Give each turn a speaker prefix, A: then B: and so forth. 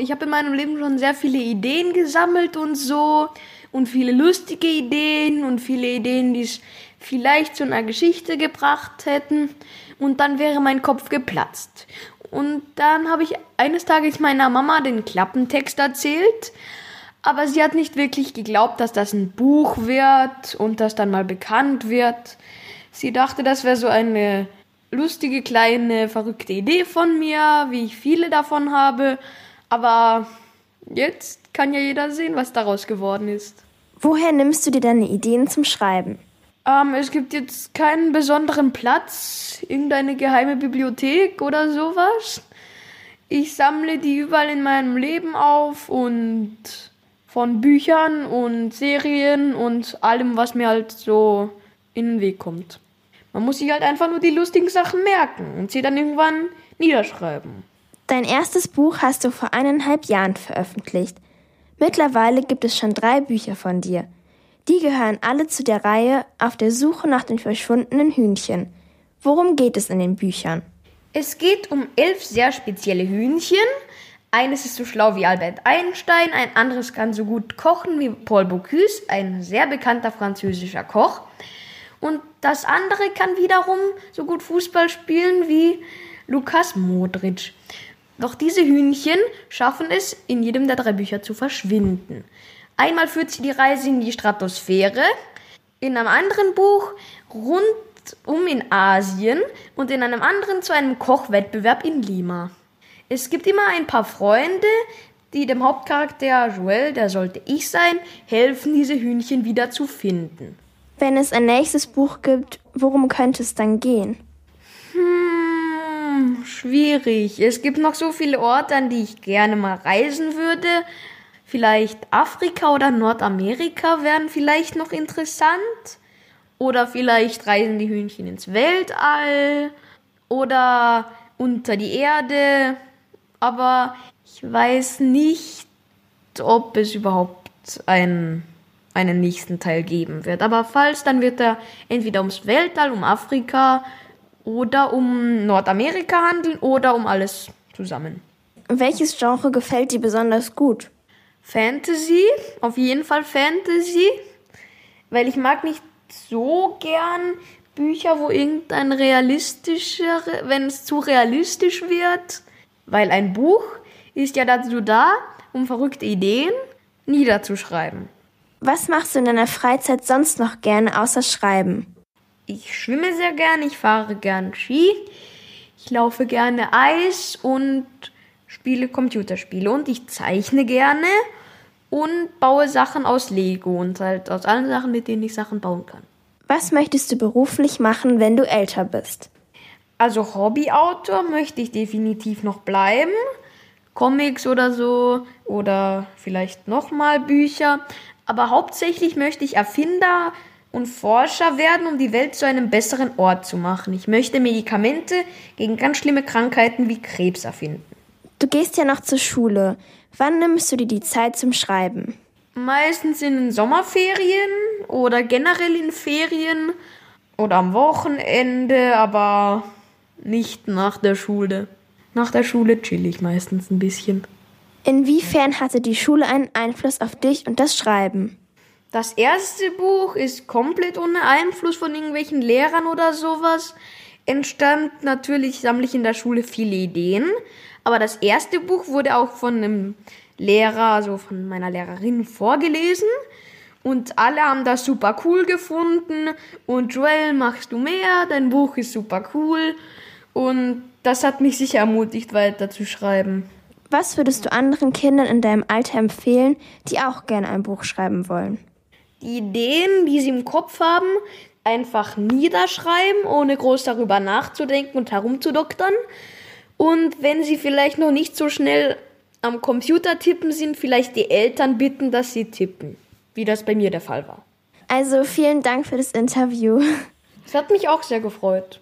A: Ich habe in meinem Leben schon sehr viele Ideen gesammelt und so und viele lustige Ideen und viele Ideen, die es vielleicht zu einer Geschichte gebracht hätten und dann wäre mein Kopf geplatzt. Und dann habe ich eines Tages meiner Mama den Klappentext erzählt, aber sie hat nicht wirklich geglaubt, dass das ein Buch wird und das dann mal bekannt wird. Sie dachte, das wäre so eine lustige, kleine, verrückte Idee von mir, wie ich viele davon habe. Aber jetzt kann ja jeder sehen, was daraus geworden ist.
B: Woher nimmst du dir deine Ideen zum Schreiben?
A: Ähm, es gibt jetzt keinen besonderen Platz, irgendeine geheime Bibliothek oder sowas. Ich sammle die überall in meinem Leben auf und von Büchern und Serien und allem, was mir halt so in den Weg kommt. Man muss sich halt einfach nur die lustigen Sachen merken und sie dann irgendwann niederschreiben.
B: Dein erstes Buch hast du vor eineinhalb Jahren veröffentlicht. Mittlerweile gibt es schon drei Bücher von dir. Die gehören alle zu der Reihe Auf der Suche nach den verschwundenen Hühnchen. Worum geht es in den Büchern?
A: Es geht um elf sehr spezielle Hühnchen. Eines ist so schlau wie Albert Einstein, ein anderes kann so gut kochen wie Paul Bocuse, ein sehr bekannter französischer Koch. Und das andere kann wiederum so gut Fußball spielen wie Lukas Modric. Doch diese Hühnchen schaffen es, in jedem der drei Bücher zu verschwinden. Einmal führt sie die Reise in die Stratosphäre, in einem anderen Buch rundum in Asien und in einem anderen zu einem Kochwettbewerb in Lima. Es gibt immer ein paar Freunde, die dem Hauptcharakter Joel, der sollte ich sein, helfen, diese Hühnchen wieder zu finden.
B: Wenn es ein nächstes Buch gibt, worum könnte es dann gehen?
A: Schwierig. Es gibt noch so viele Orte, an die ich gerne mal reisen würde. Vielleicht Afrika oder Nordamerika wären vielleicht noch interessant. Oder vielleicht reisen die Hühnchen ins Weltall. Oder unter die Erde. Aber ich weiß nicht, ob es überhaupt ein einen nächsten Teil geben wird. Aber falls, dann wird er entweder ums Weltall, um Afrika oder um Nordamerika handeln oder um alles zusammen.
B: Welches Genre gefällt dir besonders gut?
A: Fantasy, auf jeden Fall Fantasy, weil ich mag nicht so gern Bücher, wo irgendein realistischer, wenn es zu realistisch wird, weil ein Buch ist ja dazu da, um verrückte Ideen niederzuschreiben.
B: Was machst du in deiner Freizeit sonst noch gerne außer Schreiben?
A: Ich schwimme sehr gern, ich fahre gern Ski, ich laufe gerne Eis und spiele Computerspiele und ich zeichne gerne und baue Sachen aus Lego und halt aus allen Sachen, mit denen ich Sachen bauen kann.
B: Was möchtest du beruflich machen, wenn du älter bist?
A: Also Hobbyautor möchte ich definitiv noch bleiben. Comics oder so oder vielleicht nochmal Bücher. Aber hauptsächlich möchte ich Erfinder und Forscher werden, um die Welt zu einem besseren Ort zu machen. Ich möchte Medikamente gegen ganz schlimme Krankheiten wie Krebs erfinden.
B: Du gehst ja noch zur Schule. Wann nimmst du dir die Zeit zum Schreiben?
A: Meistens in den Sommerferien oder generell in Ferien oder am Wochenende, aber nicht nach der Schule. Nach der Schule chill ich meistens ein bisschen.
B: Inwiefern hatte die Schule einen Einfluss auf dich und das Schreiben?
A: Das erste Buch ist komplett ohne Einfluss von irgendwelchen Lehrern oder sowas. Entstand natürlich, sammle ich in der Schule viele Ideen. Aber das erste Buch wurde auch von einem Lehrer, also von meiner Lehrerin vorgelesen. Und alle haben das super cool gefunden. Und Joel, machst du mehr? Dein Buch ist super cool. Und das hat mich sicher ermutigt, weiter zu schreiben.
B: Was würdest du anderen Kindern in deinem Alter empfehlen, die auch gerne ein Buch schreiben wollen?
A: Die Ideen, die sie im Kopf haben, einfach niederschreiben, ohne groß darüber nachzudenken und herumzudoktern. Und wenn sie vielleicht noch nicht so schnell am Computer tippen sind, vielleicht die Eltern bitten, dass sie tippen, wie das bei mir der Fall war.
B: Also vielen Dank für das Interview.
A: Es hat mich auch sehr gefreut.